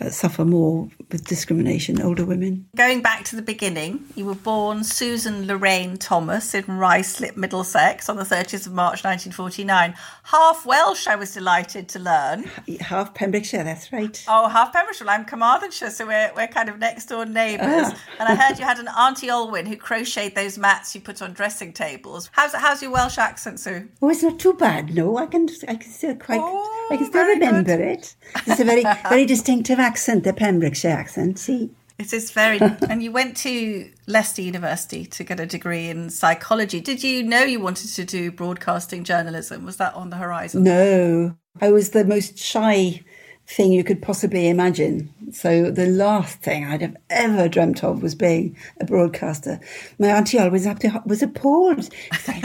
uh, suffer more with discrimination, older women. Going back to the beginning, you were born Susan Lorraine Thomas in Ruislip, Middlesex on the 30th of March 1949. Half Welsh, I was delighted to learn. Half Pembrokeshire, that's right. Oh, half Pembrokeshire. I'm Carmarthenshire, so we're, we're kind of next door neighbours. Ah. and I heard you had an Auntie Olwyn who crocheted those mats you put on dressing tables. How's, how's your Welsh accent, Sue? Oh, it's not too bad, no. I can, I can still quite, oh, I can still remember good. it. It's a very, *laughs* very distinctive accent, the Pembrokeshire accent. See? It is very. *laughs* and you went to Leicester University to get a degree in psychology. Did you know you wanted to do broadcasting journalism? Was that on the horizon? No. I was the most shy thing you could possibly imagine. So the last thing I'd have ever dreamt of was being a broadcaster. My auntie always was appalled.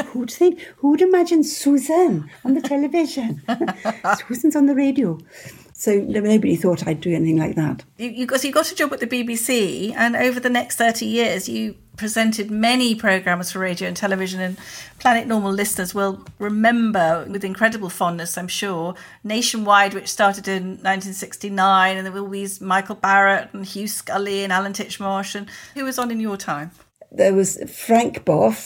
Who'd think, who'd imagine Susan on the television? *laughs* Susan's on the radio. So nobody thought I'd do anything like that. You, you, got, so you got a job at the BBC, and over the next 30 years, you presented many programmes for radio and television. And Planet Normal listeners will remember with incredible fondness, I'm sure, Nationwide, which started in 1969, and there were these Michael Barrett and Hugh Scully and Alan Titchmarsh. And who was on in your time? There was Frank Bough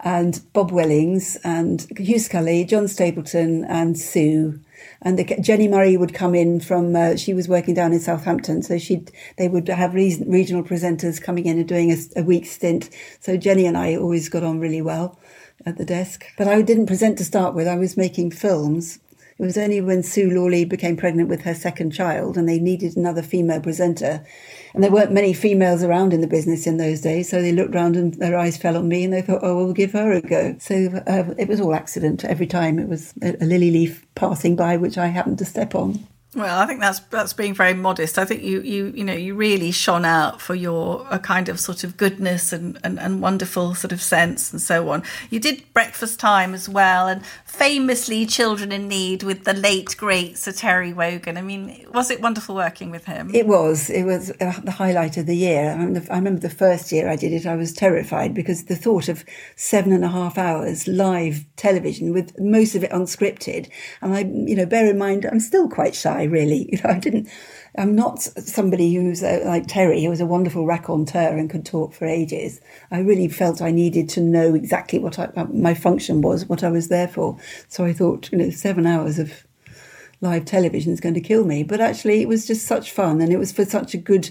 and Bob Wellings and Hugh Scully, John Stapleton and Sue and the, Jenny Murray would come in from. Uh, she was working down in Southampton, so she they would have re- regional presenters coming in and doing a, a week stint. So Jenny and I always got on really well at the desk. But I didn't present to start with. I was making films. It was only when Sue Lawley became pregnant with her second child and they needed another female presenter and there weren't many females around in the business in those days, so they looked round and their eyes fell on me and they thought, oh, we'll give her a go. So uh, it was all accident every time. It was a, a lily leaf passing by, which I happened to step on. Well, I think that's that's being very modest. I think you you you know you really shone out for your a kind of sort of goodness and, and, and wonderful sort of sense and so on. You did breakfast time as well, and famously Children in Need with the late great Sir Terry Wogan. I mean, was it wonderful working with him? It was. It was uh, the highlight of the year. I, mean, I remember the first year I did it, I was terrified because the thought of seven and a half hours live television with most of it unscripted, and I you know bear in mind I'm still quite shy really. *laughs* You know, I didn't. I'm not somebody who's uh, like Terry, who was a wonderful raconteur and could talk for ages. I really felt I needed to know exactly what I, my function was, what I was there for. So I thought, you know, seven hours of live television is going to kill me. But actually, it was just such fun, and it was for such a good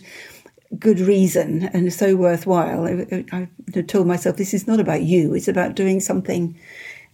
good reason and so worthwhile. I, I, told myself this is not about you; it's about doing something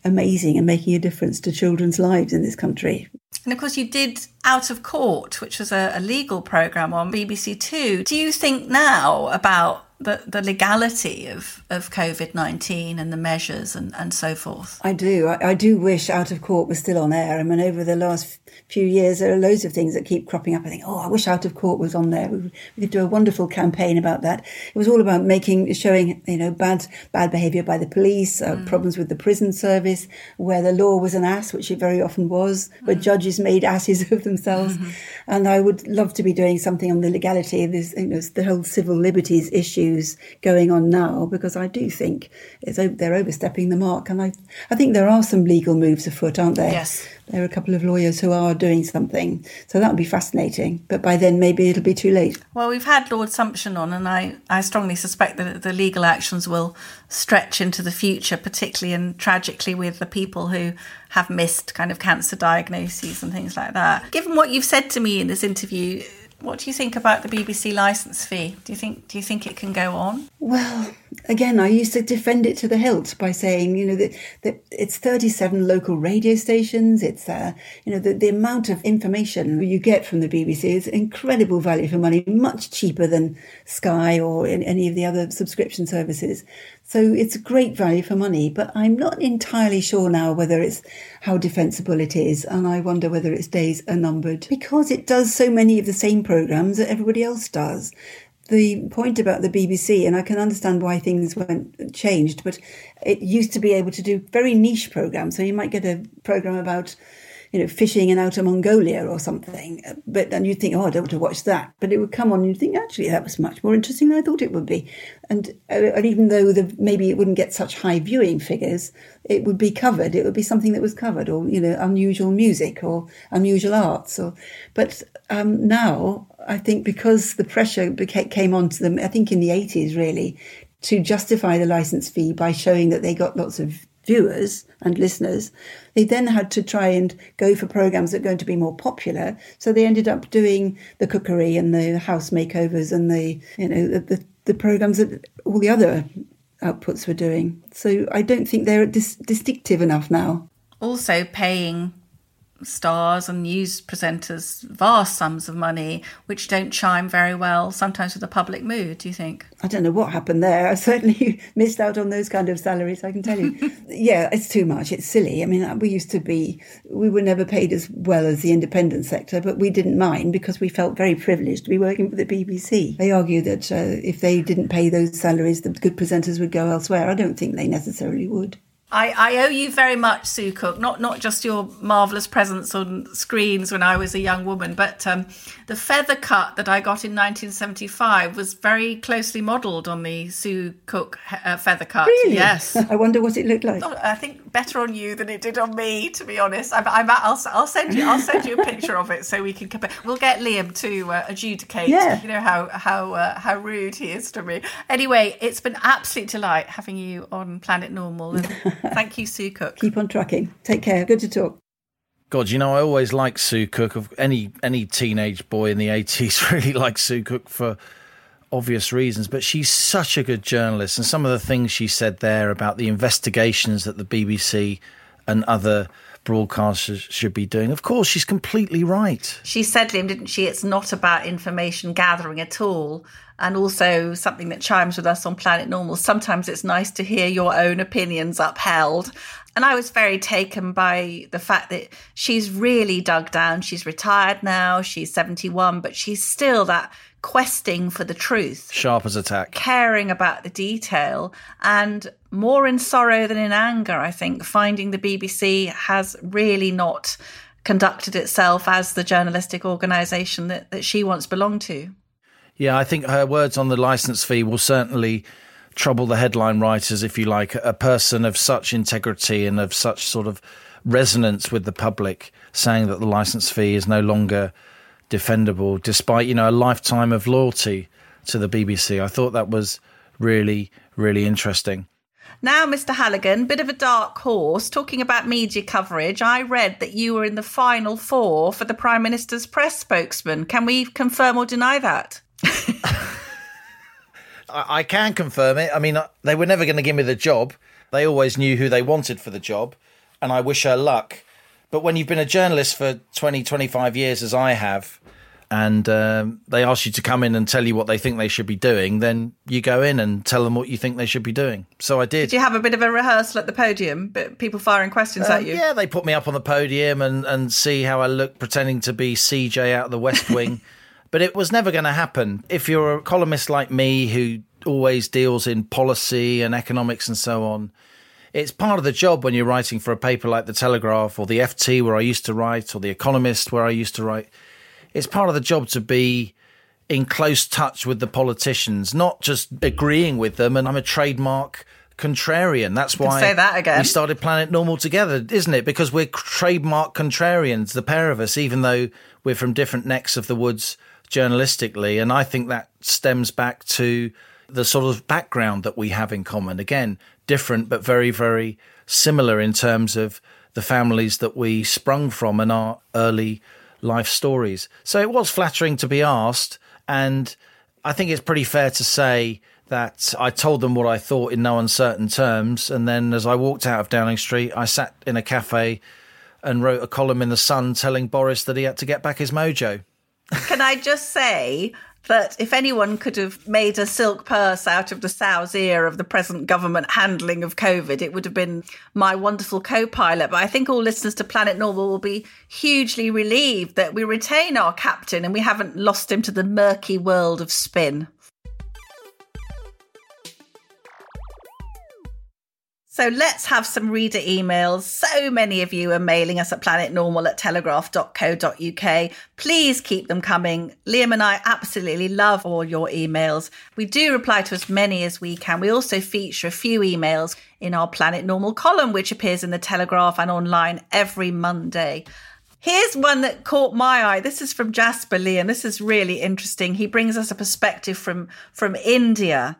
amazing and making a difference to children's lives in this country. And of course, you did Out of Court, which was a, a legal program on BBC Two. Do you think now about the, the legality of, of COVID 19 and the measures and, and so forth? I do. I, I, do wish Out of Court was still on air. I mean, over the last few years, there are loads of things that keep cropping up. I think, oh, I wish Out of Court was on there. We, we could do a wonderful campaign about that. It was all about making, showing, you know, bad, bad behaviour by the police, uh, mm. problems with the prison service, where the law was an ass, which it very often was, where mm. judges made asses *laughs* of themselves. Mm-hmm. And I would love to be doing something on the legality of this, you know, the whole civil liberties issue issues going on now because I do think they're overstepping the mark. And I, I think there are some legal moves afoot, aren't there? Yes. There are a couple of lawyers who are doing something. So that would be fascinating. But by then, maybe it'll be too late. Well, we've had Lord Sumption on, and I, I strongly suspect that the legal actions will stretch into the future, particularly and tragically with the people who have missed kind of cancer diagnoses and things like that. Given what you've said to me in this interview, what do you think about the BBC license fee? Do you think do you think it can go on? Well, again, I used to defend it to the hilt by saying, you know, that, that it's 37 local radio stations. It's, uh, you know, the, the amount of information you get from the BBC is incredible value for money, much cheaper than Sky or any of the other subscription services. So it's great value for money, but I'm not entirely sure now whether it's how defensible it is. And I wonder whether its days are numbered because it does so many of the same programs that everybody else does. The point about the BBC, and I can understand why things went changed, but it used to be able to do very niche programs. So you might get a program about you know, fishing in outer Mongolia or something. But and you'd think, oh, I don't want to watch that. But it would come on and you'd think, actually, that was much more interesting than I thought it would be. And, uh, and even though the, maybe it wouldn't get such high viewing figures, it would be covered. It would be something that was covered, or you know, unusual music or unusual arts. Or but um, now I think because the pressure became, came onto them, I think in the eighties really, to justify the license fee by showing that they got lots of viewers and listeners, they then had to try and go for programs that are going to be more popular. So they ended up doing the cookery and the house makeovers and the you know the, the, the programs that all the other outputs were doing. So I don't think they're dis- distinctive enough now. Also, paying stars and news presenters vast sums of money, which don't chime very well sometimes with the public mood, do you think? I don't know what happened there. I certainly *laughs* missed out on those kind of salaries, I can tell you. *laughs* yeah, it's too much. It's silly. I mean, we used to be, we were never paid as well as the independent sector, but we didn't mind because we felt very privileged to be working for the BBC. They argue that uh, if they didn't pay those salaries, the good presenters would go elsewhere. I don't think they necessarily would. I, I owe you very much, Sue Cook. Not not just your marvelous presence on screens when I was a young woman, but um, the feather cut that I got in 1975 was very closely modelled on the Sue Cook uh, feather cut. Really? Yes. *laughs* I wonder what it looked like. Oh, I think better on you than it did on me, to be honest. I'm, I'm I'll, I'll send you I'll send you a picture of it so we can compare. We'll get Liam to uh, adjudicate. Yeah. You know how how uh, how rude he is to me. Anyway, it's been absolute delight having you on Planet Normal. And *laughs* thank you, Sue Cook. Keep on trucking. Take care. Good to talk. God, you know, I always liked Sue Cook. Of any any teenage boy in the eighties *laughs* really liked Sue Cook for obvious reasons. But she's such a good journalist, and some of the things she said there about the investigations that the BBC and other broadcasters should be doing. Of course, she's completely right. She said, Liam, didn't she? It's not about information gathering at all. and also something that chimes with us on Planet Normal. Sometimes it's nice to hear your own opinions upheld. And I was very taken by the fact that she's really dug down. She's retired now, she's 71, but she's still that questing for the truth. Sharp as a tack. Caring about the detail and more in sorrow than in anger, I think, finding the BBC has really not conducted itself as the journalistic organisation that, that she once belonged to. Yeah, I think her words on the license fee will certainly trouble the headline writers, if you like. A person of such integrity and of such sort of resonance with the public saying that the license fee is no longer defendable, despite, you know, a lifetime of loyalty to the BBC. I thought that was really, really interesting. Now, Mr. Halligan, bit of a dark horse. Talking about media coverage, I read that you were in the final four for the Prime Minister's press spokesman. Can we confirm or deny that? *laughs* I, can confirm it. I mean, uh, they were never going to give me the job. They always knew who they wanted for the job, and I wish her luck. But when you've been a journalist for 20, 25 years, as I have, and um, they ask you to come in and tell you what they think they should be doing, then you go in and tell them what you think they should be doing. So I did. Did you have a bit of a rehearsal at the podium? But people firing questions Uh, at you? Yeah, they put me up on the podium and, and see how I look pretending to be CJ out of the West *laughs* Wing. but it was never going to happen. If you're a columnist like me who always deals in policy and economics and so on, it's part of the job when you're writing for a paper like The Telegraph or the FT where I used to write or The Economist where I used to write. It's part of the job to be in close touch with the politicians, not just agreeing with them. And I'm a trademark contrarian. That's why say that again. we started Planet Normal together, isn't it? Because we're trademark contrarians, the pair of us, even though we're from different necks of the woods journalistically. And I think that stems back to the sort of background that we have in common. Again, different, but very, very similar in terms of the families that we sprung from and our early life stories. So it was flattering to be asked. And I think it's pretty fair to say that I told them what I thought in no uncertain terms. And then as I walked out of Downing Street, I sat in a cafe and wrote a column in The Sun telling Boris that he had to get back his mojo. Can I just say that if anyone could have made a silk purse out of the sow's ear of the present government handling of COVID, it would have been my wonderful co pilot. But I think all listeners to Planet Normal will be hugely relieved that we retain our captain and we haven't lost him to the murky world of spin. So let's have some reader emails. So many of you are mailing us at planetnormal at telegraph.co.uk. Please keep them coming. Liam and I absolutely love all your emails. We do reply to as many as we can. We also feature a few emails in our Planet Normal column, which appears in the Telegraph and online every Monday. Here's one that caught my eye. This is from Jasper Lee, and this is really interesting. He brings us a perspective from, from India.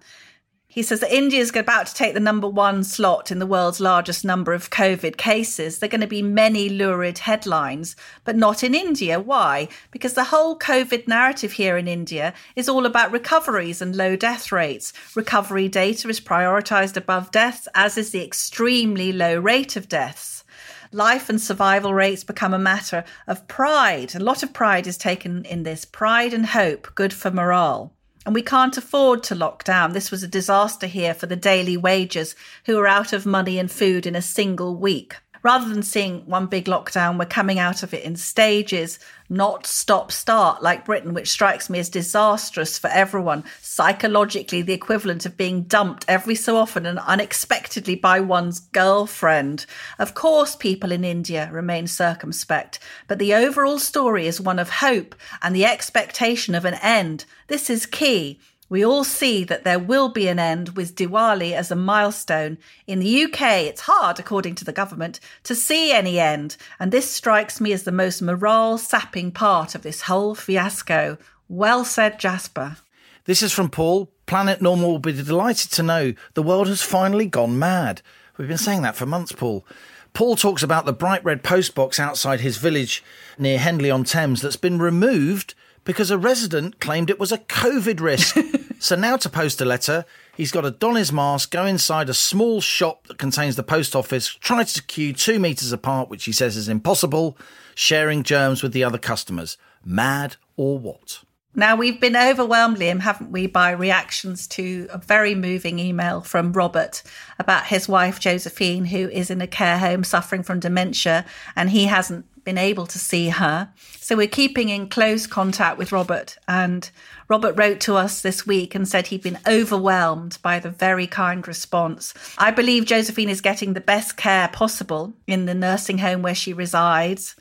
He says that India is about to take the number one slot in the world's largest number of COVID cases. There are going to be many lurid headlines, but not in India. Why? Because the whole COVID narrative here in India is all about recoveries and low death rates. Recovery data is prioritized above deaths, as is the extremely low rate of deaths. Life and survival rates become a matter of pride. A lot of pride is taken in this. Pride and hope, good for morale. And we can't afford to lock down. This was a disaster here for the daily wagers who are out of money and food in a single week. Rather than seeing one big lockdown, we're coming out of it in stages, not stop start like Britain, which strikes me as disastrous for everyone. Psychologically, the equivalent of being dumped every so often and unexpectedly by one's girlfriend. Of course, people in India remain circumspect, but the overall story is one of hope and the expectation of an end. This is key. We all see that there will be an end with Diwali as a milestone. In the UK, it's hard, according to the government, to see any end, and this strikes me as the most morale sapping part of this whole fiasco. Well said, Jasper. This is from Paul. Planet Normal will be delighted to know the world has finally gone mad. We've been saying that for months, Paul. Paul talks about the bright red postbox outside his village near Henley on Thames that's been removed because a resident claimed it was a COVID risk. *laughs* so now to post a letter, he's got to don his mask, go inside a small shop that contains the post office, try to queue two metres apart, which he says is impossible, sharing germs with the other customers. Mad or what? Now, we've been overwhelmed, Liam, haven't we, by reactions to a very moving email from Robert about his wife, Josephine, who is in a care home suffering from dementia, and he hasn't been able to see her. So we're keeping in close contact with Robert. And Robert wrote to us this week and said he'd been overwhelmed by the very kind response. I believe Josephine is getting the best care possible in the nursing home where she resides.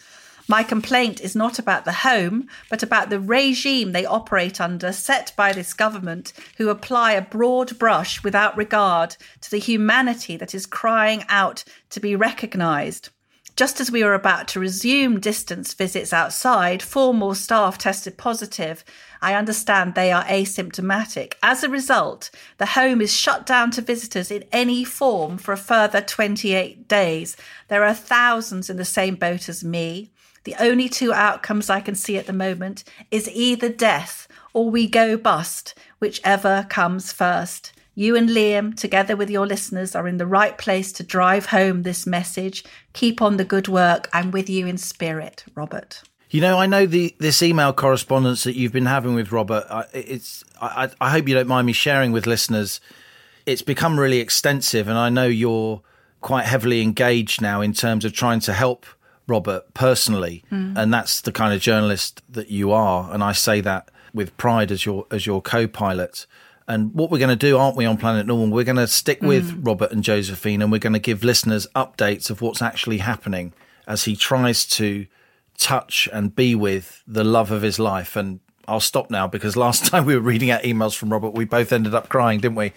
My complaint is not about the home, but about the regime they operate under, set by this government, who apply a broad brush without regard to the humanity that is crying out to be recognised. Just as we were about to resume distance visits outside, four more staff tested positive. I understand they are asymptomatic. As a result, the home is shut down to visitors in any form for a further 28 days. There are thousands in the same boat as me. The only two outcomes I can see at the moment is either death or we go bust, whichever comes first. You and Liam, together with your listeners, are in the right place to drive home this message. Keep on the good work. I'm with you in spirit, Robert. You know, I know the this email correspondence that you've been having with Robert. It's I, I hope you don't mind me sharing with listeners. It's become really extensive, and I know you're quite heavily engaged now in terms of trying to help Robert personally, mm. and that's the kind of journalist that you are. And I say that with pride as your as your co-pilot. And what we're going to do, aren't we, on Planet Normal? We're going to stick with mm. Robert and Josephine, and we're going to give listeners updates of what's actually happening as he tries to touch and be with the love of his life. And I'll stop now because last *laughs* time we were reading out emails from Robert, we both ended up crying, didn't we?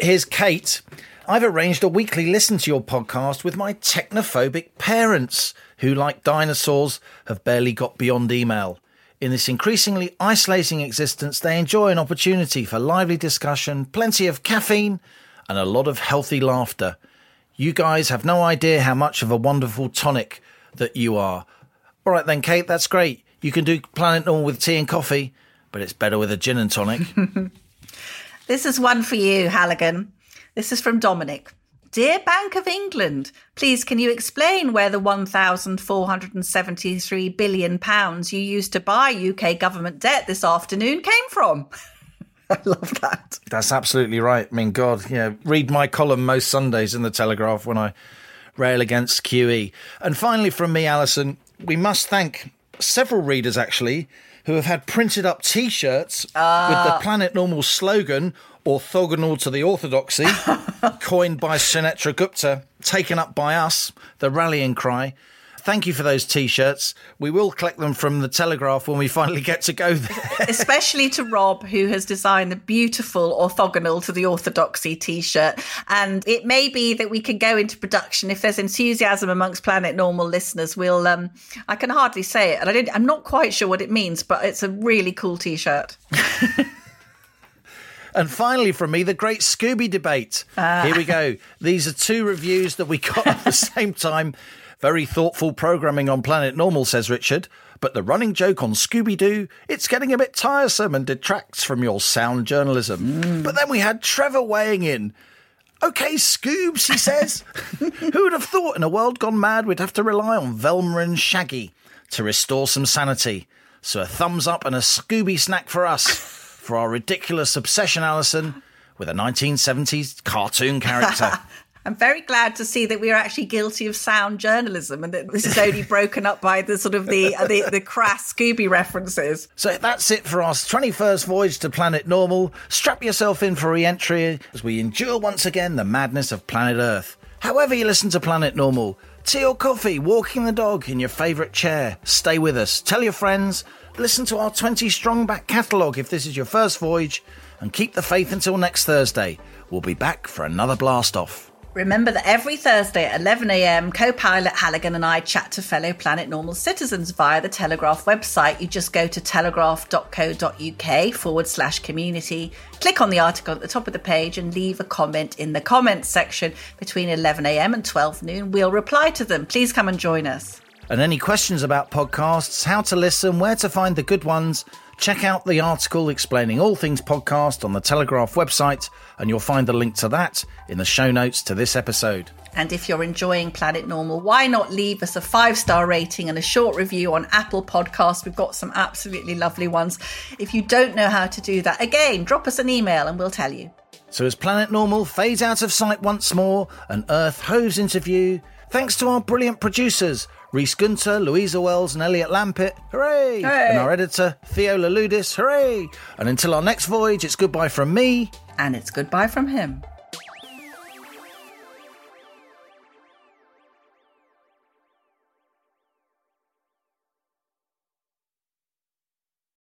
Here's Kate. I've arranged a weekly listen to your podcast with my technophobic parents, who, like dinosaurs, have barely got beyond email. In this increasingly isolating existence, they enjoy an opportunity for lively discussion, plenty of caffeine, and a lot of healthy laughter. You guys have no idea how much of a wonderful tonic that you are. All right, then, Kate, that's great. You can do Planet Normal with tea and coffee, but it's better with a gin and tonic. *laughs* this is one for you, Halligan. This is from Dominic. Dear Bank of England, please can you explain where the 1,473 billion pounds you used to buy UK government debt this afternoon came from? *laughs* I love that. That's absolutely right. I mean, God, yeah, read my column most Sundays in the Telegraph when I rail against QE. And finally, from me, Allison, we must thank several readers actually who have had printed up T-shirts uh. with the ah. Planet Normal slogan orthogonal to the orthodoxy, *laughs* coined by Sunetra Gupta, taken up by us, the rallying cry. Thank you for those t-shirts. We will collect them from the Telegraph when we finally get to go there. *laughs* Especially to Rob, who has designed the beautiful orthogonal to the orthodoxy t-shirt. And it may be that we can go into production if there's enthusiasm amongst Planet Normal listeners. We'll, um, I can hardly say it, and I didn't, I'm not quite sure what it means, but it's a really cool t-shirt. *laughs* And finally, from me, the great Scooby debate. Uh. Here we go. These are two reviews that we got at the *laughs* same time. Very thoughtful programming on Planet Normal, says Richard. But the running joke on Scooby Doo, it's getting a bit tiresome and detracts from your sound journalism. Mm. But then we had Trevor weighing in. Okay, Scoobs, he says. *laughs* Who would have thought in a world gone mad we'd have to rely on Velma and Shaggy to restore some sanity? So a thumbs up and a Scooby snack for us for our ridiculous obsession, Allison, with a 1970s cartoon character. *laughs* I'm very glad to see that we are actually guilty of sound journalism and that this is only *laughs* broken up by the sort of the, uh, the, the crass Scooby references. So that's it for our 21st voyage to Planet Normal. Strap yourself in for re-entry as we endure once again the madness of planet Earth. However you listen to Planet Normal, tea or coffee, walking the dog in your favourite chair, stay with us. Tell your friends listen to our 20 strong back catalogue if this is your first voyage, and keep the faith until next Thursday. We'll be back for another blast off. Remember that every Thursday at 11am, co pilot Halligan and I chat to fellow Planet Normal citizens via the Telegraph website. You just go to telegraph.co.uk forward slash community, click on the article at the top of the page, and leave a comment in the comments section between 11am and 12 noon. We'll reply to them. Please come and join us. And any questions about podcasts, how to listen, where to find the good ones, Check out the article explaining all things podcast on the Telegraph website, and you'll find the link to that in the show notes to this episode. And if you're enjoying Planet Normal, why not leave us a five star rating and a short review on Apple Podcasts? We've got some absolutely lovely ones. If you don't know how to do that, again, drop us an email and we'll tell you. So, as Planet Normal fades out of sight once more and Earth hoves into view, thanks to our brilliant producers, Reese Gunter, Louisa Wells, and Elliot Lampitt, hooray! Hooray. And our editor, Theo Laludis, hooray! And until our next voyage, it's goodbye from me. And it's goodbye from him.